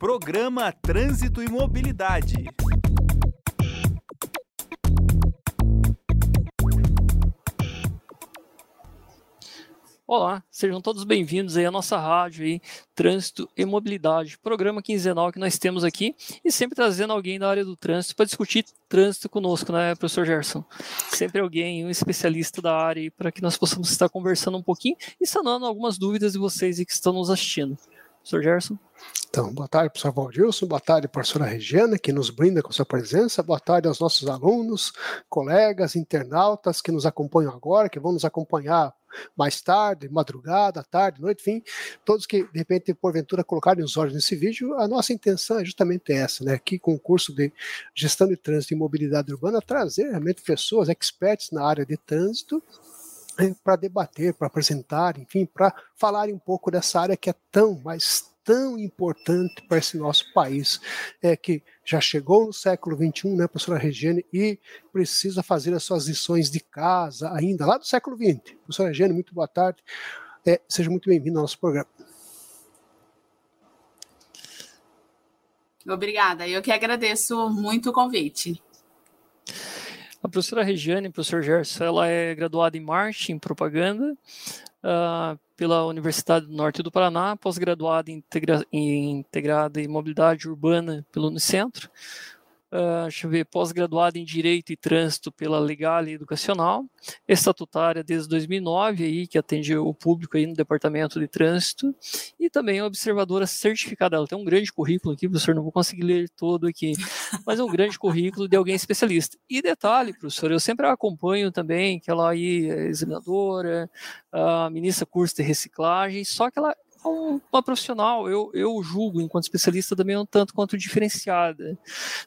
Programa Trânsito e Mobilidade. Olá, sejam todos bem-vindos aí à nossa rádio aí, Trânsito e Mobilidade, programa quinzenal que nós temos aqui e sempre trazendo alguém da área do trânsito para discutir trânsito conosco, né, professor Gerson? Sempre alguém, um especialista da área para que nós possamos estar conversando um pouquinho e sanando algumas dúvidas de vocês que estão nos assistindo. Professor Gerson? Então, boa tarde, professor Valdilson, boa tarde, professora Regiana, que nos brinda com sua presença, boa tarde aos nossos alunos, colegas, internautas que nos acompanham agora, que vão nos acompanhar mais tarde, madrugada, tarde, noite, enfim, todos que de repente porventura colocarem os olhos nesse vídeo, a nossa intenção é justamente essa, né? Aqui com o curso de gestão de trânsito e mobilidade urbana, trazer realmente pessoas experts na área de trânsito para debater, para apresentar, enfim, para falarem um pouco dessa área que é tão, mas tão importante para esse nosso país, é que já chegou no século XXI, né, professora Regiane, e precisa fazer as suas lições de casa ainda, lá do século XX. Professora Regiane, muito boa tarde. É, seja muito bem-vindo ao nosso programa. Obrigada, eu que agradeço muito o convite. A professora Regiane, professor Gerson, ela é graduada em marketing, propaganda, uh, pela Universidade do Norte do Paraná, pós-graduada em, integra em integrada em mobilidade urbana pelo Unicentro, uh, deixa eu ver, pós-graduada em Direito e Trânsito pela Legal e Educacional, estatutária desde 2009, aí, que atende o público aí no Departamento de Trânsito, e também observadora certificada. Ela tem um grande currículo aqui, professor, não vou conseguir ler todo aqui, mas é um grande currículo de alguém especialista. E detalhe, professor, eu sempre acompanho também que ela aí é examinadora, uh, ministra curso de reciclagem, só que ela uma profissional, eu, eu julgo, enquanto especialista, também um tanto quanto diferenciada.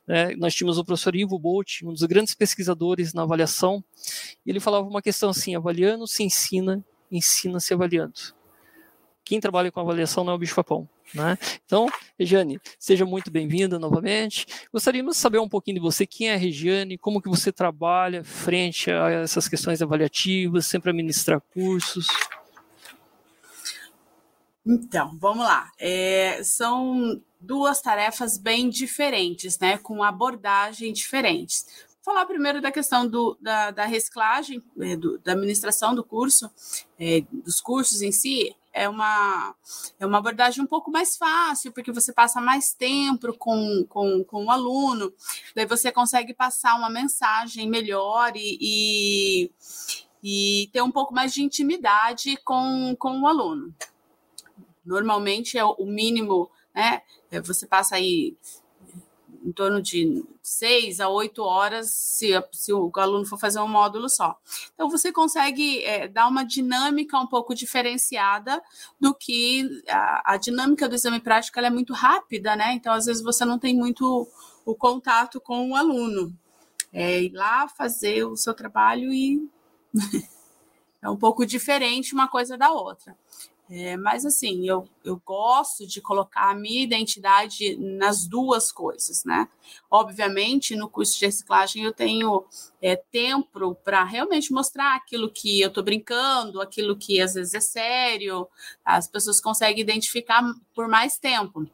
Né? Nós tínhamos o professor Ivo Bolt, um dos grandes pesquisadores na avaliação, e ele falava uma questão assim: avaliando se ensina, ensina-se avaliando. Quem trabalha com avaliação não é o bicho-papão. Né? Então, Regiane, seja muito bem-vinda novamente. Gostaríamos de saber um pouquinho de você, quem é a Regiane, como que você trabalha frente a essas questões avaliativas, sempre a ministrar cursos. Então, vamos lá. É, são duas tarefas bem diferentes, né? Com abordagem diferentes. Vou falar primeiro da questão do, da, da reciclagem, é, do, da administração do curso, é, dos cursos em si. É uma, é uma abordagem um pouco mais fácil, porque você passa mais tempo com, com, com o aluno, daí você consegue passar uma mensagem melhor e, e, e ter um pouco mais de intimidade com, com o aluno. Normalmente é o mínimo, né? É, você passa aí em torno de seis a oito horas se, se, o aluno for fazer um módulo só. Então, você consegue é, dar uma dinâmica um pouco diferenciada do que a, a dinâmica do exame prático é muito rápida, né? Então, às vezes, você não tem muito o contato com o aluno. É ir lá fazer o seu trabalho e é um pouco diferente uma coisa da outra. É, mas assim, eu, eu gosto de colocar a minha identidade nas duas coisas, né? Obviamente, no curso de reciclagem eu tenho é, tempo para realmente mostrar aquilo que eu estou brincando, aquilo que às vezes é sério, as pessoas conseguem identificar por mais tempo.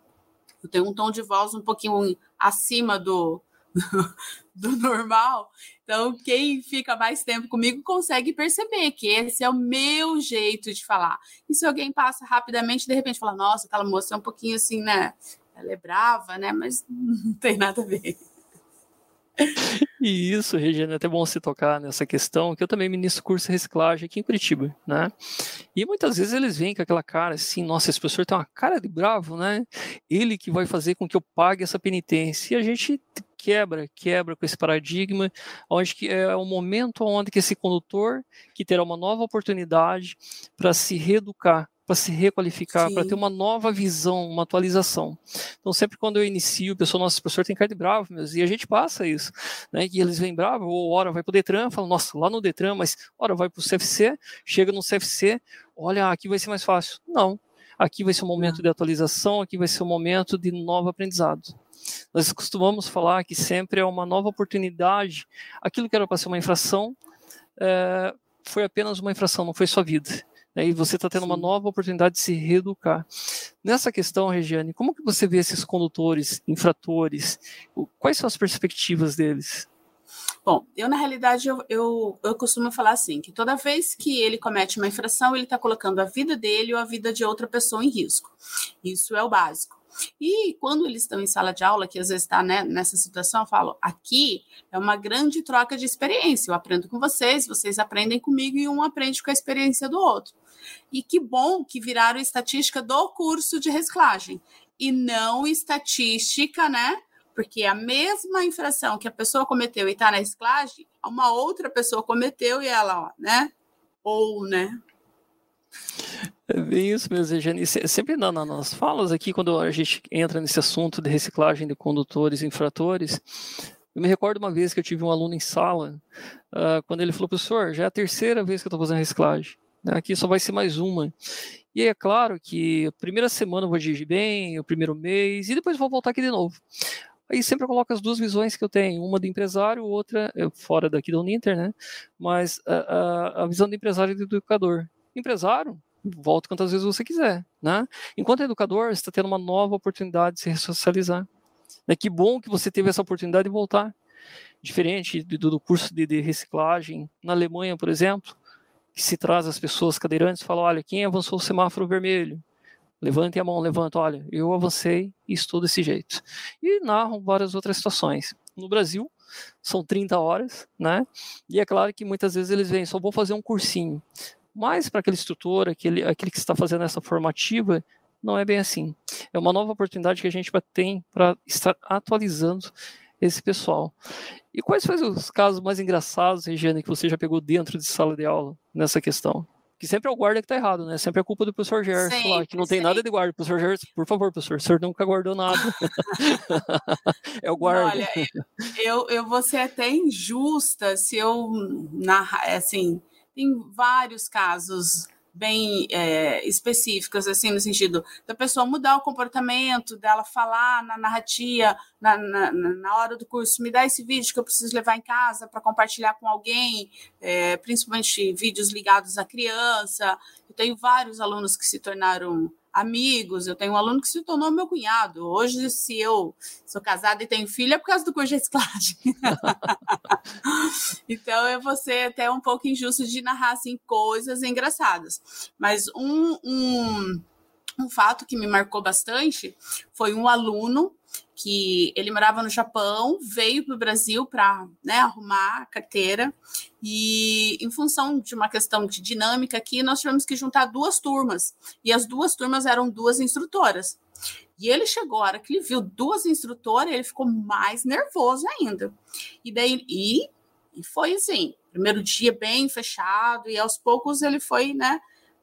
Eu tenho um tom de voz um pouquinho acima do, do normal. Então, quem fica mais tempo comigo consegue perceber que esse é o meu jeito de falar. E se alguém passa rapidamente, de repente fala: Nossa, aquela moça é um pouquinho assim, né? Ela é brava, né? Mas não tem nada a ver. E isso, Regina, é até bom se tocar nessa questão, que eu também ministro curso de reciclagem aqui em Curitiba, né? E muitas vezes eles vêm com aquela cara assim, nossa, esse professor tem uma cara de bravo, né? Ele que vai fazer com que eu pague essa penitência. E a gente quebra, quebra com esse paradigma, onde que é o momento onde que esse condutor que terá uma nova oportunidade para se reeducar, para se requalificar, para ter uma nova visão, uma atualização. Então, sempre quando eu inicio, o pessoal, nosso professor tem cara de bravo mesmo, e a gente passa isso, né? E eles vêm bravo, ou hora vai para o Detran, falam, nossa, lá no Detran, mas hora vai para o CFC, chega no CFC, olha, aqui vai ser mais fácil. Não, aqui vai ser um momento de atualização, aqui vai ser um momento de novo aprendizado. Nós costumamos falar que sempre é uma nova oportunidade. Aquilo que era para ser uma infração é, foi apenas uma infração, não foi sua vida. Né, e você está tendo uma nova oportunidade de se reeducar. Nessa questão, Regiane, como que você vê esses condutores, infratores? Quais são as perspectivas deles? Bom, eu na realidade eu, eu, eu costumo falar assim, que toda vez que ele comete uma infração, ele está colocando a vida dele ou a vida de outra pessoa em risco. Isso é o básico. E quando eles estão em sala de aula, que às vezes está né, nessa situação, eu falo: aqui é uma grande troca de experiência. Eu aprendo com vocês, vocês aprendem comigo e um aprende com a experiência do outro. E que bom que viraram estatística do curso de reciclagem e não estatística, né? Porque a mesma infração que a pessoa cometeu e está na reciclagem, uma outra pessoa cometeu e ela, ó, né? Ou, né? É bem isso mesmo, Regiane. Sempre na, nas falas aqui, quando a gente entra nesse assunto de reciclagem de condutores infratores, eu me recordo uma vez que eu tive um aluno em sala, uh, quando ele falou, professor, já é a terceira vez que eu estou fazendo reciclagem. Né? Aqui só vai ser mais uma. E é claro que a primeira semana eu vou dirigir bem, o primeiro mês, e depois vou voltar aqui de novo. Aí sempre eu coloco as duas visões que eu tenho, uma do empresário, outra fora daqui da Uninter, né? Mas a, a, a visão do empresário e do educador. Empresário, volta quantas vezes você quiser, né? Enquanto educador, você está tendo uma nova oportunidade de se ressocializar. É que bom que você teve essa oportunidade de voltar. Diferente do, do curso de, de, reciclagem na Alemanha, por exemplo, que se traz as pessoas cadeirantes e fala, olha, quem avançou o semáforo vermelho? Levante a mão, levanta, olha, eu avancei e estou desse jeito. E narram várias outras situações. No Brasil, são 30 horas, né? E é claro que muitas vezes eles vêm, só vou fazer um cursinho. Mas para aquele instrutor, aquele, aquele que está fazendo essa formativa, não é bem assim. É uma nova oportunidade que a gente tem para estar atualizando esse pessoal. E quais foram os casos mais engraçados, Regiane, que você já pegou dentro de sala de aula nessa questão? Que sempre é o guarda que tá errado, né? Sempre é culpa do professor Gerson lá, que não tem nada de guarda. Professor Gerson, por favor, professor, o senhor nunca guardou nada. é o guarda. Olha, eu, eu vou ser até injusta se eu narrar, assim, tem vários casos bem é, específicas, assim, no sentido da pessoa mudar o comportamento, dela falar na narrativa, na, na, na, hora do curso, me dá esse vídeo que eu preciso levar em casa para compartilhar com alguém, é, principalmente vídeos ligados à criança. Eu tenho vários alunos que se tornaram amigos. Eu tenho um aluno que se tornou meu cunhado. Hoje, se eu sou casada e tenho filho, é por causa do curso de reciclagem. então, eu vou ser até um pouco injusto de narrar assim, coisas engraçadas. Mas um, um, um fato que me marcou bastante foi um aluno que ele morava no Japão, veio para o Brasil para né, arrumar a carteira, e em função de uma questão de dinâmica aqui, nós tivemos que juntar duas turmas, e as duas turmas eram duas instrutoras. E ele chegou, a hora que ele viu duas instrutoras, ele ficou mais nervoso ainda. E daí, e, e foi assim, primeiro dia bem fechado, e aos poucos ele foi, né,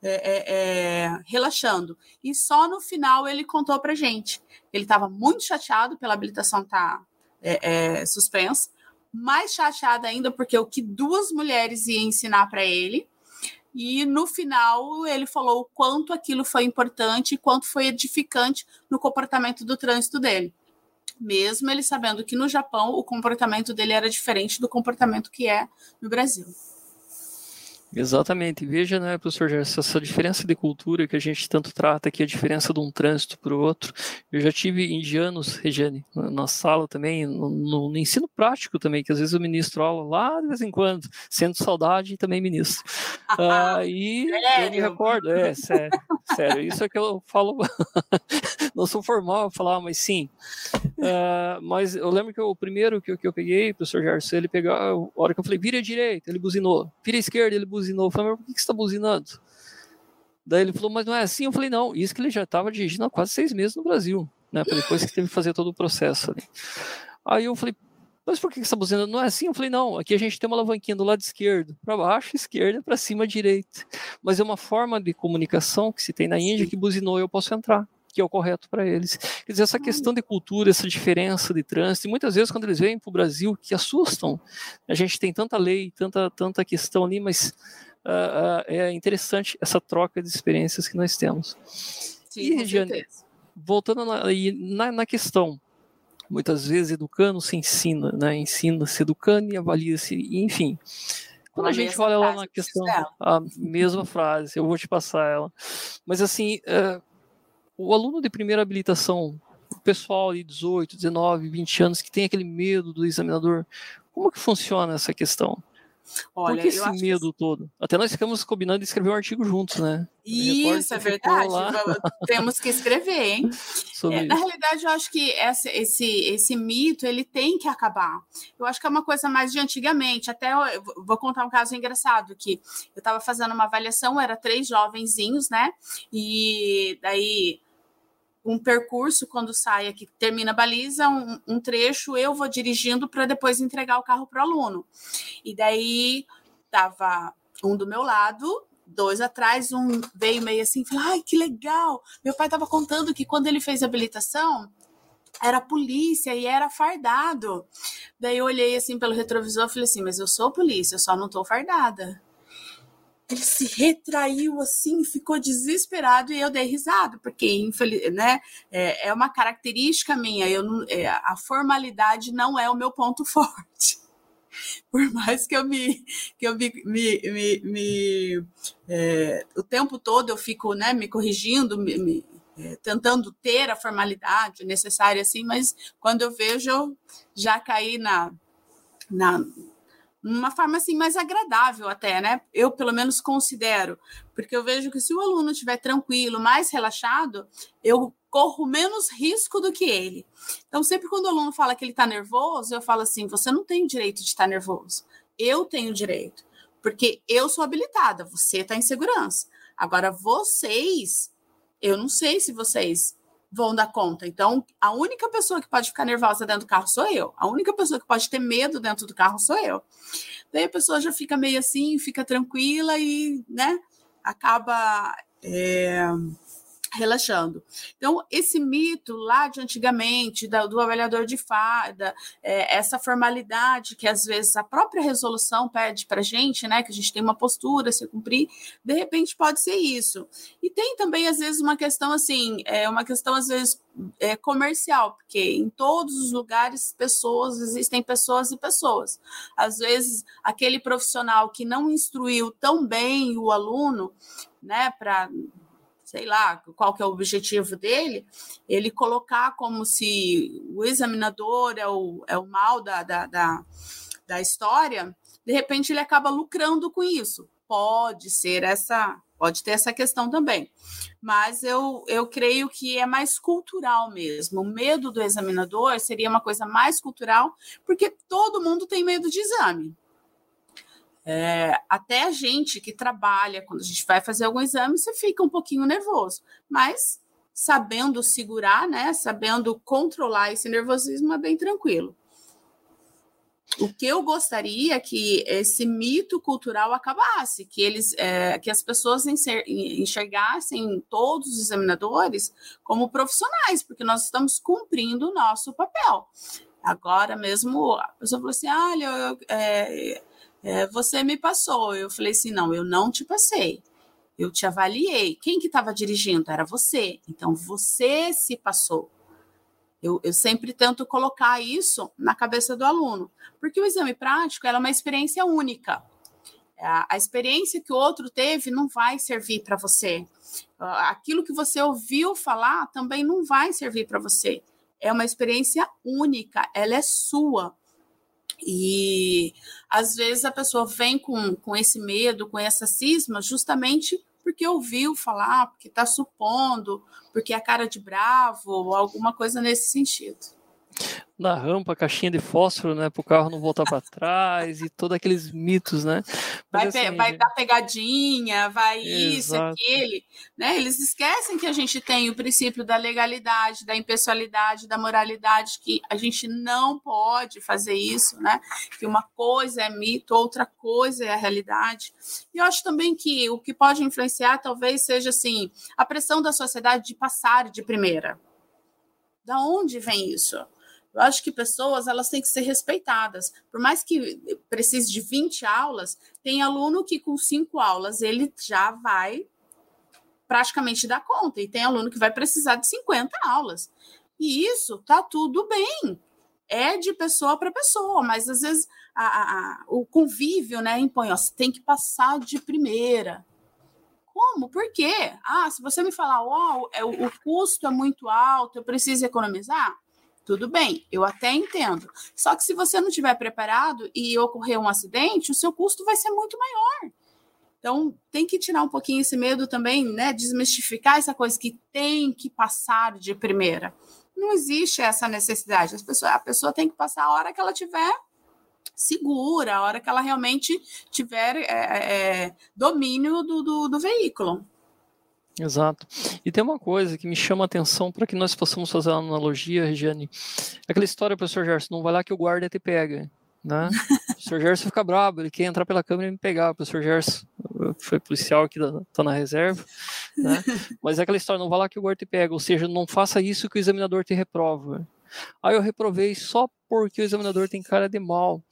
é, é, é, relaxando. E só no final ele contou para gente. Ele estava muito chateado pela habilitação estar tá, é, é, suspensa, mais chateado ainda porque o que duas mulheres iam ensinar para ele. E no final ele falou o quanto aquilo foi importante e quanto foi edificante no comportamento do trânsito dele. Mesmo ele sabendo que no Japão o comportamento dele era diferente do comportamento que é no Brasil. Exatamente. Veja, né, professor Gerson, essa diferença de cultura que a gente tanto trata aqui, a diferença de um trânsito para o outro. Eu já tive indianos, Regiane, na sala também, no, no, ensino prático também, que às vezes eu ministro aula lá de vez em quando, sendo saudade e também ministro. Ah, e eu me recordo, é, sério, sério, isso é que eu falo, não sou formal a falar, mas sim. Uh, mas eu lembro que o primeiro que, que eu peguei, professor Gerson, ele pegou, a hora que eu falei, vira à direita, ele buzinou, vira à esquerda, ele buzinou buzinou. Eu falei, mas por que você está buzinando? Daí ele falou, mas não é assim? Eu falei, não, isso que ele já estava dirigindo há quase seis meses no Brasil, né? Depois que teve que fazer todo o processo ali. Aí eu falei, mas por que você está buzinando? Não é assim? Eu falei, não, aqui a gente tem uma alavanquinha do lado esquerdo, para baixo, esquerda, para cima, direita. Mas é uma forma de comunicação que se tem na Índia que buzinou eu posso entrar que é o correto para eles. Quer dizer, essa questão de cultura, essa diferença de trânsito, e muitas vezes quando eles vêm para o Brasil, que assustam. A gente tem tanta lei, tanta, tanta questão ali, mas uh, uh, é interessante essa troca de experiências que nós temos. Sim, e, Regiane, voltando na, na, na questão, muitas vezes educando se ensina, né? ensina-se educando e avalia-se, enfim. Quando a gente olha lá na questão, a mesma frase, eu vou te passar ela. Mas assim, é, o aluno de primeira habilitação, o pessoal de 18, 19, 20 anos que tem aquele medo do examinador, como que funciona essa questão? Olha, Por que esse medo que... todo? Até nós ficamos combinando de escrever um artigo juntos, né? Isso, é verdade. Temos que escrever, hein? É, na realidade, eu acho que esse, esse, esse mito ele tem que acabar. Eu acho que é uma coisa mais de antigamente. Até eu vou contar um caso engraçado que eu estava fazendo uma avaliação, era três jovenzinhos, né? E daí um percurso quando sai aqui, termina a baliza, um, um trecho, eu vou dirigindo para depois entregar o carro para o aluno. E daí tava um do meu lado, dois atrás, um veio meio assim, falou: ai, que legal! Meu pai estava contando que quando ele fez a habilitação, era polícia e era fardado. Daí eu olhei assim pelo retrovisor e falei assim: mas eu sou polícia, eu só não tô fardada ele se retraiu assim, ficou desesperado e eu dei risada, porque infeliz, né, é, é uma característica minha, eu não, é, a formalidade não é o meu ponto forte. Por mais que eu me, que eu me, me, me, me é, o tempo todo eu fico né, me corrigindo, me, me é, tentando ter a formalidade necessária, assim, mas quando eu vejo, eu já caí na, na uma forma assim mais agradável até, né? Eu pelo menos considero, porque eu vejo que se o aluno estiver tranquilo, mais relaxado, eu corro menos risco do que ele. Então, sempre quando o aluno fala que ele está nervoso, eu falo assim: você não tem o direito de estar nervoso. Eu tenho direito, porque eu sou habilitada, você está em segurança. Agora, vocês, eu não sei se vocês vão dar conta. Então, a única pessoa que pode ficar nervosa dentro do carro sou eu. A única pessoa que pode ter medo dentro do carro sou eu. Daí a pessoa já fica meio assim, fica tranquila e, né, acaba. É relaxando. Então, esse mito lá de antigamente, da, do avaliador de fada, é, essa formalidade que às vezes a própria resolução pede para gente, né, que a gente tem uma postura se cumprir, de repente pode ser isso. E tem também, às vezes, uma questão assim, é uma questão, às vezes, é, comercial, porque em todos os lugares, pessoas, existem pessoas e pessoas. Às vezes, aquele profissional que não instruiu tão bem o aluno, né, para sei lá qual que é o objetivo dele, ele colocar como se o examinador é o, é o mal da, da, da, da história, de repente ele acaba lucrando com isso. Pode ser essa, pode ter essa questão também. Mas eu, eu creio que é mais cultural mesmo. O medo do examinador seria uma coisa mais cultural, porque todo mundo tem medo de exame. É, até a gente que trabalha, quando a gente vai fazer algum exame, você fica um pouquinho nervoso, mas sabendo segurar, né, sabendo controlar esse nervosismo é bem tranquilo. O que eu gostaria é que esse mito cultural acabasse, que eles, é, que as pessoas enxergassem todos os examinadores como profissionais, porque nós estamos cumprindo o nosso papel. Agora mesmo a pessoa falou assim: olha, eu, é, é, você me passou. Eu falei assim, não, eu não te passei. Eu te avaliei. Quem que estava dirigindo? Era você. Então, você se passou. Eu, eu, sempre tento colocar isso na cabeça do aluno, porque o exame prático é uma experiência única. A, a experiência que o outro teve não vai servir para você. Aquilo que você ouviu falar também não vai servir para você. É uma experiência única, ela é sua. E às vezes a pessoa vem com, com esse medo, com essa cisma, justamente porque ouviu falar, porque está supondo, porque é cara de bravo, alguma coisa nesse sentido na rampa, caixinha de fósforo, né, para o carro não voltar para trás e todos aqueles mitos, né? Mas, vai, assim, vai dar pegadinha, vai isso, aquele, né? Eles esquecem que a gente tem o princípio da legalidade, da impessoalidade, da moralidade, que a gente não pode fazer isso, né? Que uma coisa é mito, outra coisa é a realidade. E eu acho também que o que pode influenciar talvez seja assim, a pressão da sociedade de passar de primeira. Da onde vem isso? Eu acho que pessoas elas têm que ser respeitadas. Por mais que precise de 20 aulas, tem aluno que com cinco aulas ele já vai praticamente dar conta, e tem aluno que vai precisar de 50 aulas. E isso tá tudo bem. é de pessoa para pessoa, mas às vezes a, a, o convívio né, impõe, ó, você tem que passar de primeira. Como? Por quê? Ah, se você me falar, oh, o, o custo é muito alto, eu preciso economizar, tudo bem, eu até entendo. Só que se você não estiver preparado e ocorrer um acidente, o seu custo vai ser muito maior. Então, tem que tirar um pouquinho esse medo também, né? Desmistificar essa coisa que tem que passar de primeira. Não existe essa necessidade. As pessoas, a pessoa tem que passar a hora que ela tiver segura, a hora que ela realmente tiver é, é, domínio do, do, do veículo. Exato. E tem uma coisa que me chama a atenção para que nós possamos fazer uma analogia, Regiane. Aquela história, professor Gerson, não vai lá que o guarda te pega. Né? o professor Gerson fica bravo, ele quer entrar pela câmera e me pegar. O professor Gerson foi policial aqui, tá na reserva. Né? Mas é aquela história, não vai lá que o guarda te pega. Ou seja, não faça isso que o examinador te reprova. Aí eu reprovei só porque o examinador tem cara de mal.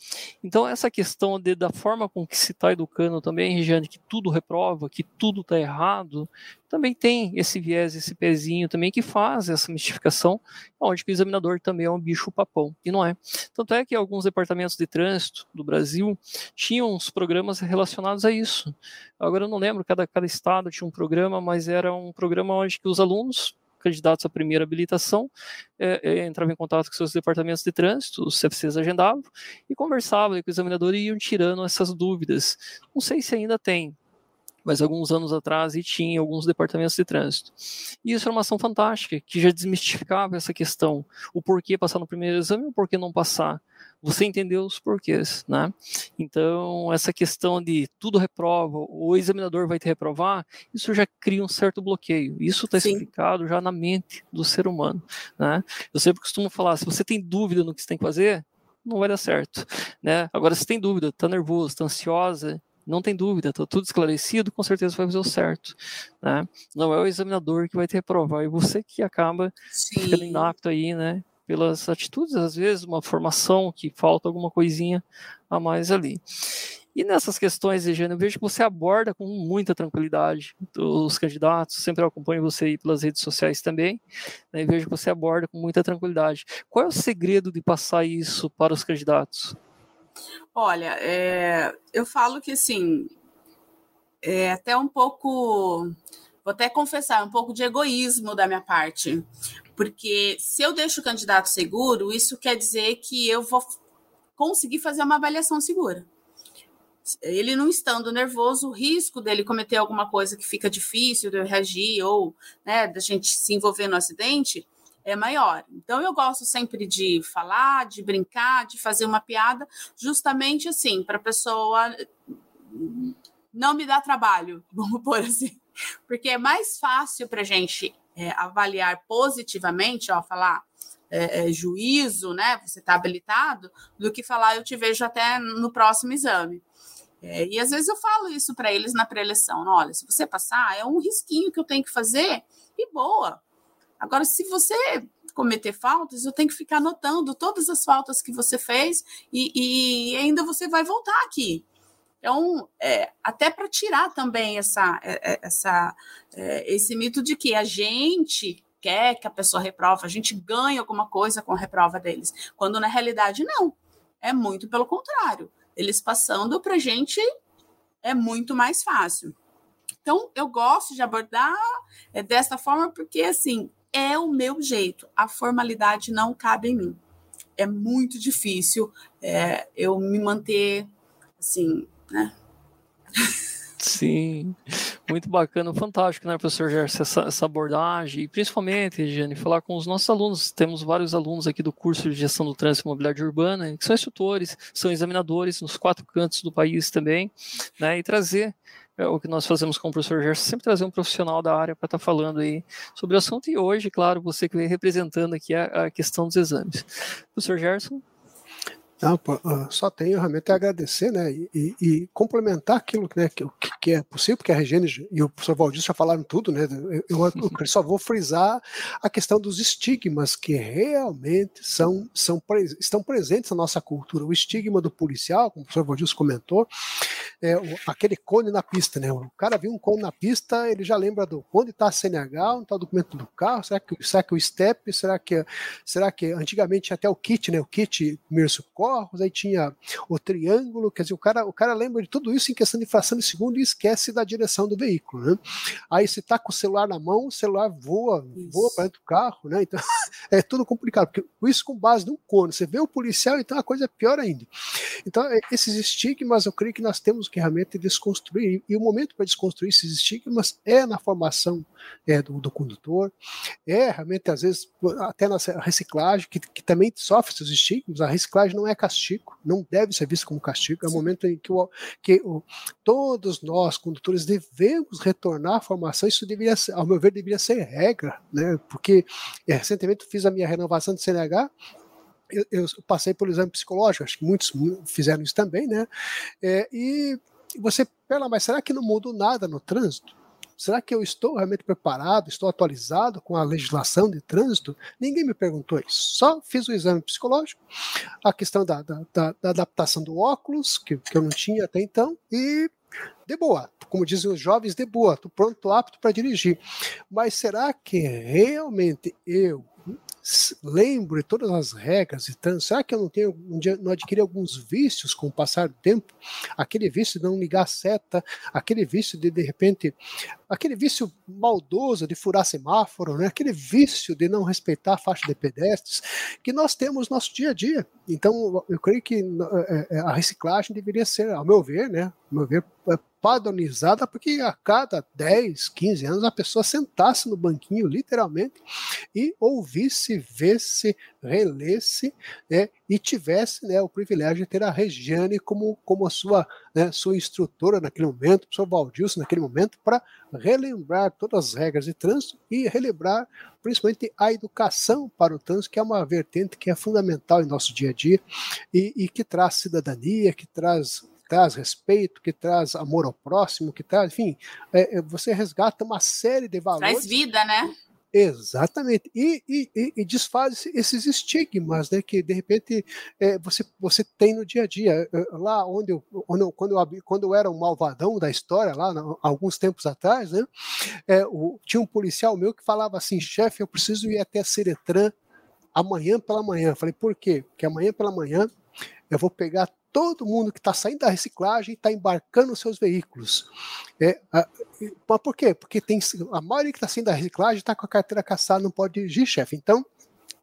Então, essa questão de, da forma com que se está educando também, Regiane, que tudo reprova, que tudo está errado, também tem esse viés, esse pezinho também que faz essa mistificação, onde o examinador também é um bicho papão, e não é. Tanto é que alguns departamentos de trânsito do Brasil tinham uns programas relacionados a isso. Agora eu não lembro, cada, cada estado tinha um programa, mas era um programa onde os alunos candidatos à primeira habilitação é, é, entravam em contato com seus departamentos de trânsito, os CFCs agendavam e conversavam com o examinador e iam tirando essas dúvidas. Não sei se ainda tem, mas alguns anos atrás e tinha alguns departamentos de trânsito. E isso era uma ação fantástica, que já desmistificava essa questão, o porquê passar no primeiro exame e o porquê não passar você entendeu os porquês, né? Então, essa questão de tudo reprova, o examinador vai te reprovar, isso já cria um certo bloqueio. Isso está explicado já na mente do ser humano, né? Eu sempre costumo falar, se você tem dúvida no que você tem que fazer, não vai dar certo, né? Agora, se tem dúvida, está nervoso, está ansiosa, não tem dúvida, está tudo esclarecido, com certeza vai fazer o certo. Né? Não é o examinador que vai te reprovar, é você que acaba Sim. ficando inapto aí, né? pelas atitudes, às vezes, uma formação que falta alguma coisinha a mais ali. E nessas questões, Eugênio, eu vejo que você aborda com muita tranquilidade os candidatos, sempre acompanho você aí pelas redes sociais também, né, e vejo que você aborda com muita tranquilidade. Qual é o segredo de passar isso para os candidatos? Olha, é, eu falo que, assim, é até um pouco, vou até confessar, um pouco de egoísmo da minha parte, porque se eu deixo o candidato seguro, isso quer dizer que eu vou conseguir fazer uma avaliação segura. Ele não estando nervoso, o risco dele cometer alguma coisa que fica difícil de eu reagir ou né, da gente se envolver no acidente é maior. Então eu gosto sempre de falar, de brincar, de fazer uma piada, justamente assim, para a pessoa não me dar trabalho, vamos pôr assim. Porque é mais fácil para a gente é, avaliar positivamente, ó, falar é, é, juízo, né? Você está habilitado, do que falar eu te vejo até no próximo exame. É, e às vezes eu falo isso para eles na preleção: olha, se você passar, é um risquinho que eu tenho que fazer e boa. Agora, se você cometer faltas, eu tenho que ficar anotando todas as faltas que você fez e, e ainda você vai voltar aqui. Então, é, até para tirar também essa, é, é, essa, é, esse mito de que a gente quer que a pessoa reprova, a gente ganha alguma coisa com a reprova deles, quando na realidade não. É muito pelo contrário. Eles passando para a gente é muito mais fácil. Então, eu gosto de abordar é, dessa forma porque, assim, é o meu jeito. A formalidade não cabe em mim. É muito difícil é, eu me manter, assim, né? Sim, muito bacana, fantástico, né, professor Gerson, essa, essa, abordagem, e principalmente, Regiane, falar com os nossos alunos. Temos vários alunos aqui do curso de gestão do trânsito e mobilidade urbana, que são instrutores, são examinadores nos quatro cantos do país também, né, e trazer é, o que nós fazemos com o professor Gerson, sempre trazer um profissional da área para estar tá falando aí sobre o assunto, e hoje, claro, você que vem representando aqui a, a questão dos exames. Professor Gerson? Não, ah, só tenho realmente a agradecer, né, e, e complementar aquilo né, que, que, é possível, porque a Regine e o professor Valdir já falaram tudo, né, eu, eu só vou frisar a questão dos estigmas que realmente são, são estão presentes na nossa cultura. O estigma do policial, como o professor Valdir comentou, é aquele cone na pista, né, o cara viu um cone na pista, ele já lembra do onde está a CNH, onde está o documento do carro, será que, será que o STEP, será que, será que antigamente até o kit, né, o kit Mirso corpos, aí tinha o triângulo, quer dizer, o cara, o cara lembra de tudo isso em questão de fração de segundo e esquece da direção do veículo, né? Aí se tá com o celular na mão, o celular voa, isso. voa para dentro do carro, né? Então é tudo complicado, porque isso com base num cone, você vê o policial, então a coisa é pior ainda. Então é, esses estigmas, eu creio que nós temos que realmente desconstruir, e o momento para desconstruir esses estigmas é na formação é, do, do condutor, é realmente às vezes até na reciclagem, que, que também sofre esses estigmas, a reciclagem não é castigo, não deve ser visto como castigo. É o momento em que, o, que o, todos nós, condutores, devemos retornar à formação. Isso deveria, ser, ao meu ver, deveria ser regra, né? Porque é, recentemente fiz a minha renovação de CNH. Eu, eu, passei pelo exame psicológico, acho que muitos fizeram isso também, né? É, e você, pera, mas será que não mudou nada no trânsito? Será que eu estou realmente preparado, estou atualizado com a legislação de trânsito? Ninguém me perguntou isso. Só fiz o exame psicológico, a questão da, da, da, da adaptação do óculos, que, que eu não tinha até então, e de boa, como dizem os jovens, de boa, estou pronto, apto para dirigir. Mas será que realmente eu lembro de todas as regras e tanto, será que eu não tenho não adquiri alguns vícios com o passar do tempo? Aquele vício de não ligar a seta, aquele vício de de repente, aquele vício maldoso de furar semáforo, né? Aquele vício de não respeitar a faixa de pedestres que nós temos no nosso dia a dia. Então, eu creio que é, é, a reciclagem deveria ser, ao meu ver, né, ao meu ver, é, padronizada, porque a cada 10, 15 anos a pessoa sentasse no banquinho, literalmente, e ouvisse, visse, relesse né, e tivesse né, o privilégio de ter a Regiane como, como a sua, né, sua instrutora naquele momento, o professor Valdilson naquele momento, para relembrar todas as regras de trânsito e relembrar principalmente a educação para o trânsito, que é uma vertente que é fundamental em nosso dia a dia e, e que traz cidadania, que traz traz respeito, que traz amor ao próximo, que traz, enfim, é, é você resgata uma série de valores. Traz vida, né? Exatamente. E, e, e, desfaz esses estigmas né, que, de repente, é, você, você tem no dia a dia. É, lá onde eu, quando, eu, quando eu era um malvadão da história, lá alguns tempos atrás, né, é, o, tinha um policial meu que falava assim: chefe, eu preciso ir até a Seretran amanhã pela manhã. Eu falei, por quê? Porque amanhã pela manhã eu vou pegar todo mundo que está saindo da reciclagem está embarcando seus veículos. É, a, mas por quê? Porque tem a maioria que está saindo da reciclagem está com a carteira caçada, não pode dirigir, chefe. Então,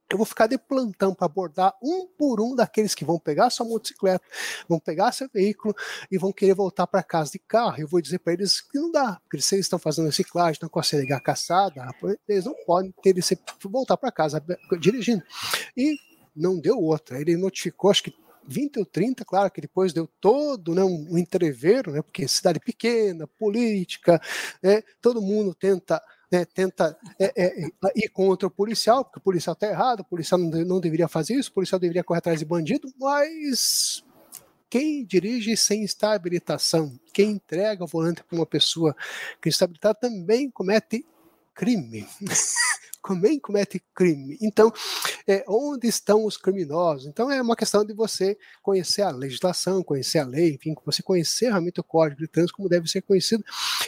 eu vou ficar de plantão para abordar um por um daqueles que vão pegar sua motocicleta, vão pegar seu veículo e vão querer voltar para casa de carro. Eu vou dizer para eles que não dá, porque se eles estão fazendo reciclagem, estão com a CNH caçada, eles não podem ter esse, voltar para casa dirigindo. E não deu outra. Ele notificou, acho que 20 ou 30, claro que depois deu todo né, um, entreveiro, né, porque cidade pequena, política, né, todo mundo tenta né, tenta é, é, ir contra o policial, porque o policial está errado, o policial não, não deveria fazer isso, o policial deveria correr atrás de bandido, mas quem dirige sem estar habilitação, quem entrega o volante para uma pessoa que está habilitada também comete crime. também comete crime. Então, é, onde estão os criminosos? Então, é uma questão de você conhecer a legislação, conhecer a lei, enfim, você conhecer realmente o Código de Trânsito como deve ser conhecido.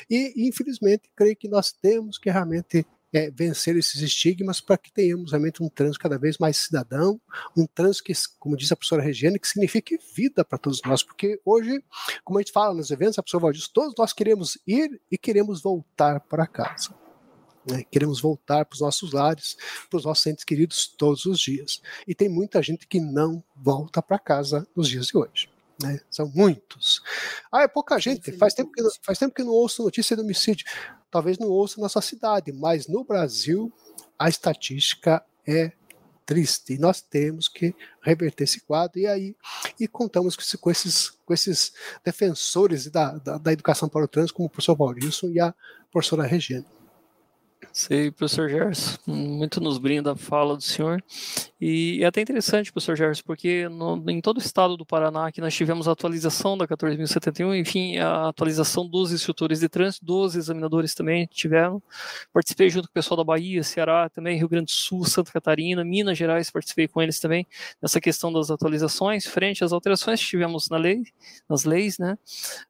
E, infelizmente, creio que nós temos que realmente é, vencer esses estigmas para que tenhamos realmente um trânsito cada vez mais cidadão, um trânsito que, como disse a professora Regiane, que signifique vida para todos nós, porque hoje, como a gente fala nos eventos, a professora Valdir, todos nós queremos ir e queremos voltar para casa. Né? Queremos voltar para os nossos lares, para os nossos entes queridos todos os dias. E tem muita gente que não volta para casa nos dias de hoje. Né? São muitos. Ah, é pouca gente. Faz tempo, que, faz tempo que não ouço notícia de homicídio. Talvez não ouça na sua cidade, mas no Brasil a estatística é triste. E nós temos que reverter esse quadro. E aí e contamos com, esses, com esses defensores da, da, da educação para o trânsito, como o professor Maurício e a professora Regina. Sei, professor Gerson, muito nos brinda a fala do senhor. E é até interessante, professor Gerson, porque no, em todo o estado do Paraná que nós tivemos a atualização da 14.071, enfim, a atualização dos instrutores de trânsito, dos examinadores também tiveram. Participei junto com o pessoal da Bahia, Ceará, também Rio Grande do Sul, Santa Catarina, Minas Gerais, participei com eles também nessa questão das atualizações, frente às alterações que tivemos na lei, nas leis, né?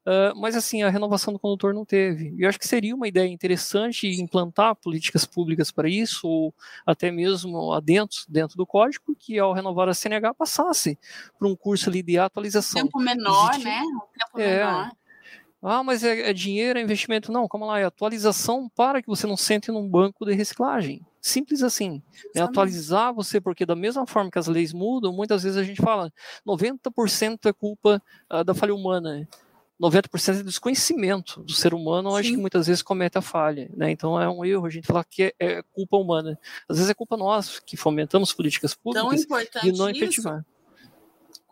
Uh, mas assim, a renovação do condutor não teve. E eu acho que seria uma ideia interessante implantar políticas públicas para isso, ou até mesmo adentro, dentro do código, que ao renovar a CNH passasse por um curso ali de atualização. Tempo menor, Existe... né? Tempo é, menor. Ah, mas é, é, dinheiro, é investimento. Não, calma lá, é atualização para que você não sente num banco de reciclagem. Simples assim. É atualizar você, porque da mesma forma que as leis mudam, muitas vezes a gente fala 90% é culpa uh, da falha humana. 90% é desconhecimento do ser humano, Sim. acho que muitas vezes comete a falha, né? Então é um erro a gente falar que é, é culpa humana. Às vezes é culpa nossa que fomentamos políticas públicas e não efetivar.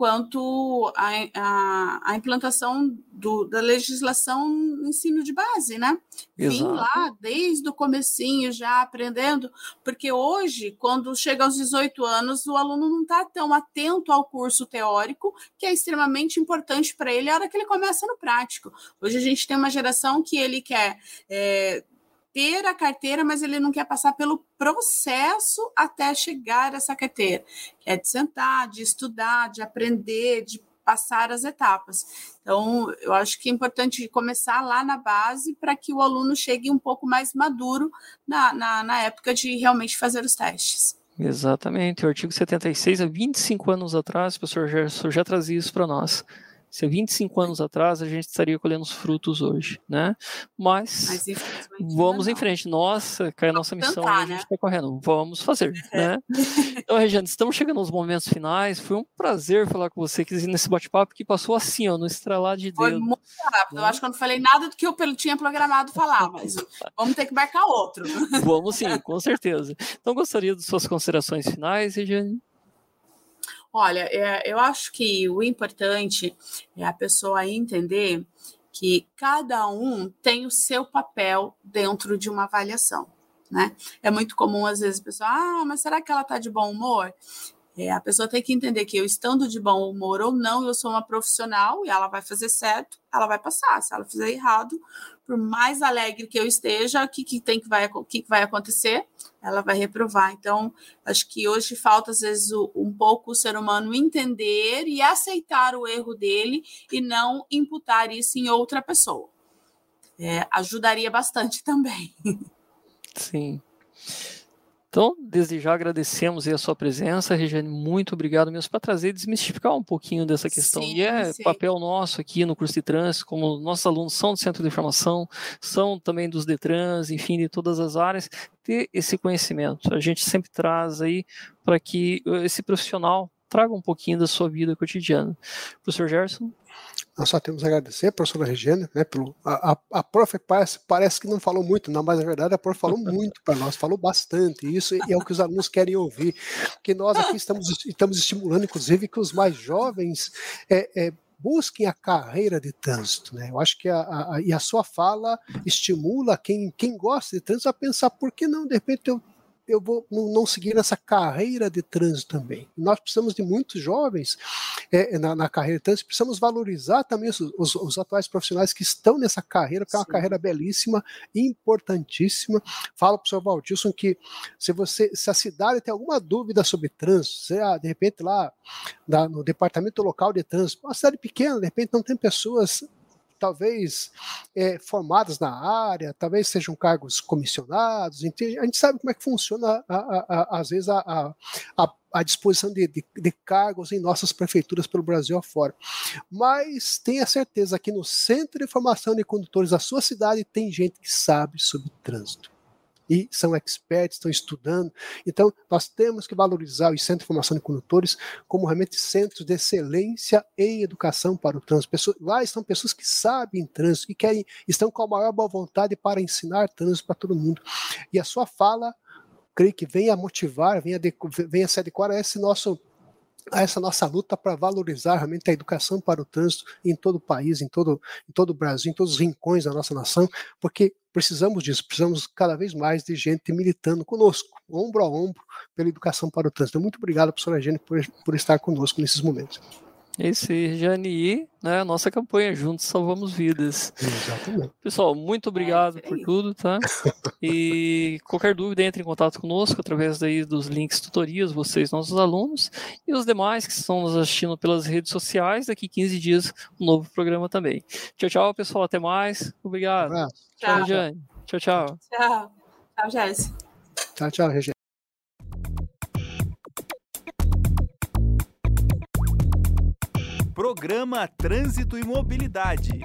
Quanto a, a, a implantação do, da legislação no ensino de base, né? Vim lá desde o comecinho já aprendendo, porque hoje, quando chega aos 18 anos, o aluno não está tão atento ao curso teórico, que é extremamente importante para ele a hora que ele começa no prático. Hoje a gente tem uma geração que ele quer é, ter a carteira, mas ele não quer passar pelo processo até chegar a essa carteira. É de sentar, de estudar, de aprender, de passar as etapas. Então, eu acho que é importante começar lá na base para que o aluno chegue um pouco mais maduro na, na, na época de realmente fazer os testes. Exatamente. O artigo 76, há 25 anos atrás, o professor Gerson já trazia isso para nós. Se há 25 anos atrás a gente estaria colhendo os frutos hoje, né? Mas, Mas vamos em frente. Nossa, cai a nossa missão a gente está né? correndo. Vamos fazer, é. né? Então, Regiane, estamos chegando aos momentos finais. Foi um prazer falar com você aqui nesse bate-papo que passou assim, ó, no estralar de dedo. Foi muito rápido. Né? Eu acho que eu não falei nada do que eu tinha programado falar, mas vamos ter que marcar outro. Vamos sim, com certeza. Então, gostaria de suas considerações finais, Regiane. Olha, é, eu acho que o importante é a pessoa entender que cada um tem o seu papel dentro de uma avaliação. Né? É muito comum, às vezes, a pessoa, ah, mas será que ela está de bom humor? É, a pessoa tem que entender que eu estando de bom humor ou não, eu sou uma profissional e ela vai fazer certo, ela vai passar. Se ela fizer errado, por mais alegre que eu esteja, o que, que tem que vai, o que, que vai acontecer? Ela vai reprovar. Então, acho que hoje falta, às vezes, um pouco o ser humano entender e aceitar o erro dele e não imputar isso em outra pessoa. É, ajudaria bastante também. Sim. Então, desde já agradecemos a sua presença, Regiane, muito obrigado mesmo para trazer e desmistificar um pouquinho dessa questão. Sim, e é sim. papel nosso aqui no curso de trânsito, como nossos alunos são do Centro de Informação, são também dos Detrans, enfim, de todas as áreas, ter esse conhecimento. A gente sempre traz aí para que esse profissional traga um pouquinho da sua vida cotidiana. Professor Gerson? Nós só temos a agradecer a professora Regina, né, pelo, a, a, a prof parece, parece que não falou muito, não, mas na verdade a prof falou muito para nós, falou bastante, e isso é o que os alunos querem ouvir, porque nós aqui estamos, estamos estimulando, inclusive, que os mais jovens é, é, busquem a carreira de trânsito. Né? Eu acho que a, a, e a sua fala estimula quem, quem gosta de trânsito a pensar por que não, de repente, eu eu vou não seguir essa carreira de trânsito também. Nós precisamos de muitos jovens é, na, na, carreira de trânsito, precisamos valorizar também os, os, os, atuais profissionais que estão nessa carreira, que é uma Sim. carreira belíssima, importantíssima. Falo para o senhor Valdilson que se você, se a cidade tem alguma dúvida sobre trânsito, se ah, de repente lá na, no departamento local de trânsito, uma cidade pequena, de repente não tem pessoas talvez é, formadas na área, talvez sejam cargos comissionados. A gente sabe como é que funciona, a, a, a, às vezes, a, a disposição de, de, de, cargos em nossas prefeituras pelo Brasil afora. Mas tenha certeza que no Centro de Formação de Condutores da sua cidade tem gente que sabe sobre trânsito e são experts, estão estudando. Então, nós temos que valorizar os centros de formação de condutores como realmente centros de excelência em educação para o trânsito. Pessoas, lá estão pessoas que sabem trânsito, que querem, estão com a maior boa vontade para ensinar trânsito para todo mundo. E a sua fala, creio que venha motivar, venha, venha se adequar a esse nosso a essa nossa luta para valorizar realmente a educação para o trânsito em todo o país, em todo, em todo o Brasil, em todos os rincões da nossa nação, porque precisamos disso, precisamos cada vez mais de gente militando conosco, ombro a ombro, pela educação para o trânsito. Muito obrigado, professora Jane, por, por estar conosco nesses momentos. Esse e né, nossa campanha Juntos Salvamos Vidas. Exatamente. Pessoal, muito obrigado é, por tudo, tá? E qualquer dúvida, entre em contato conosco através daí dos links tutorias, vocês, nossos alunos, e os demais que estão nos assistindo pelas redes sociais. Daqui 15 dias, um novo programa também. Tchau, tchau, pessoal. Até mais. Obrigado. Tchau, tchau Regiane. Tchau, tchau. Tchau. Tchau, Jéssica. Tchau, tchau, Regiane. Programa Trânsito e Mobilidade.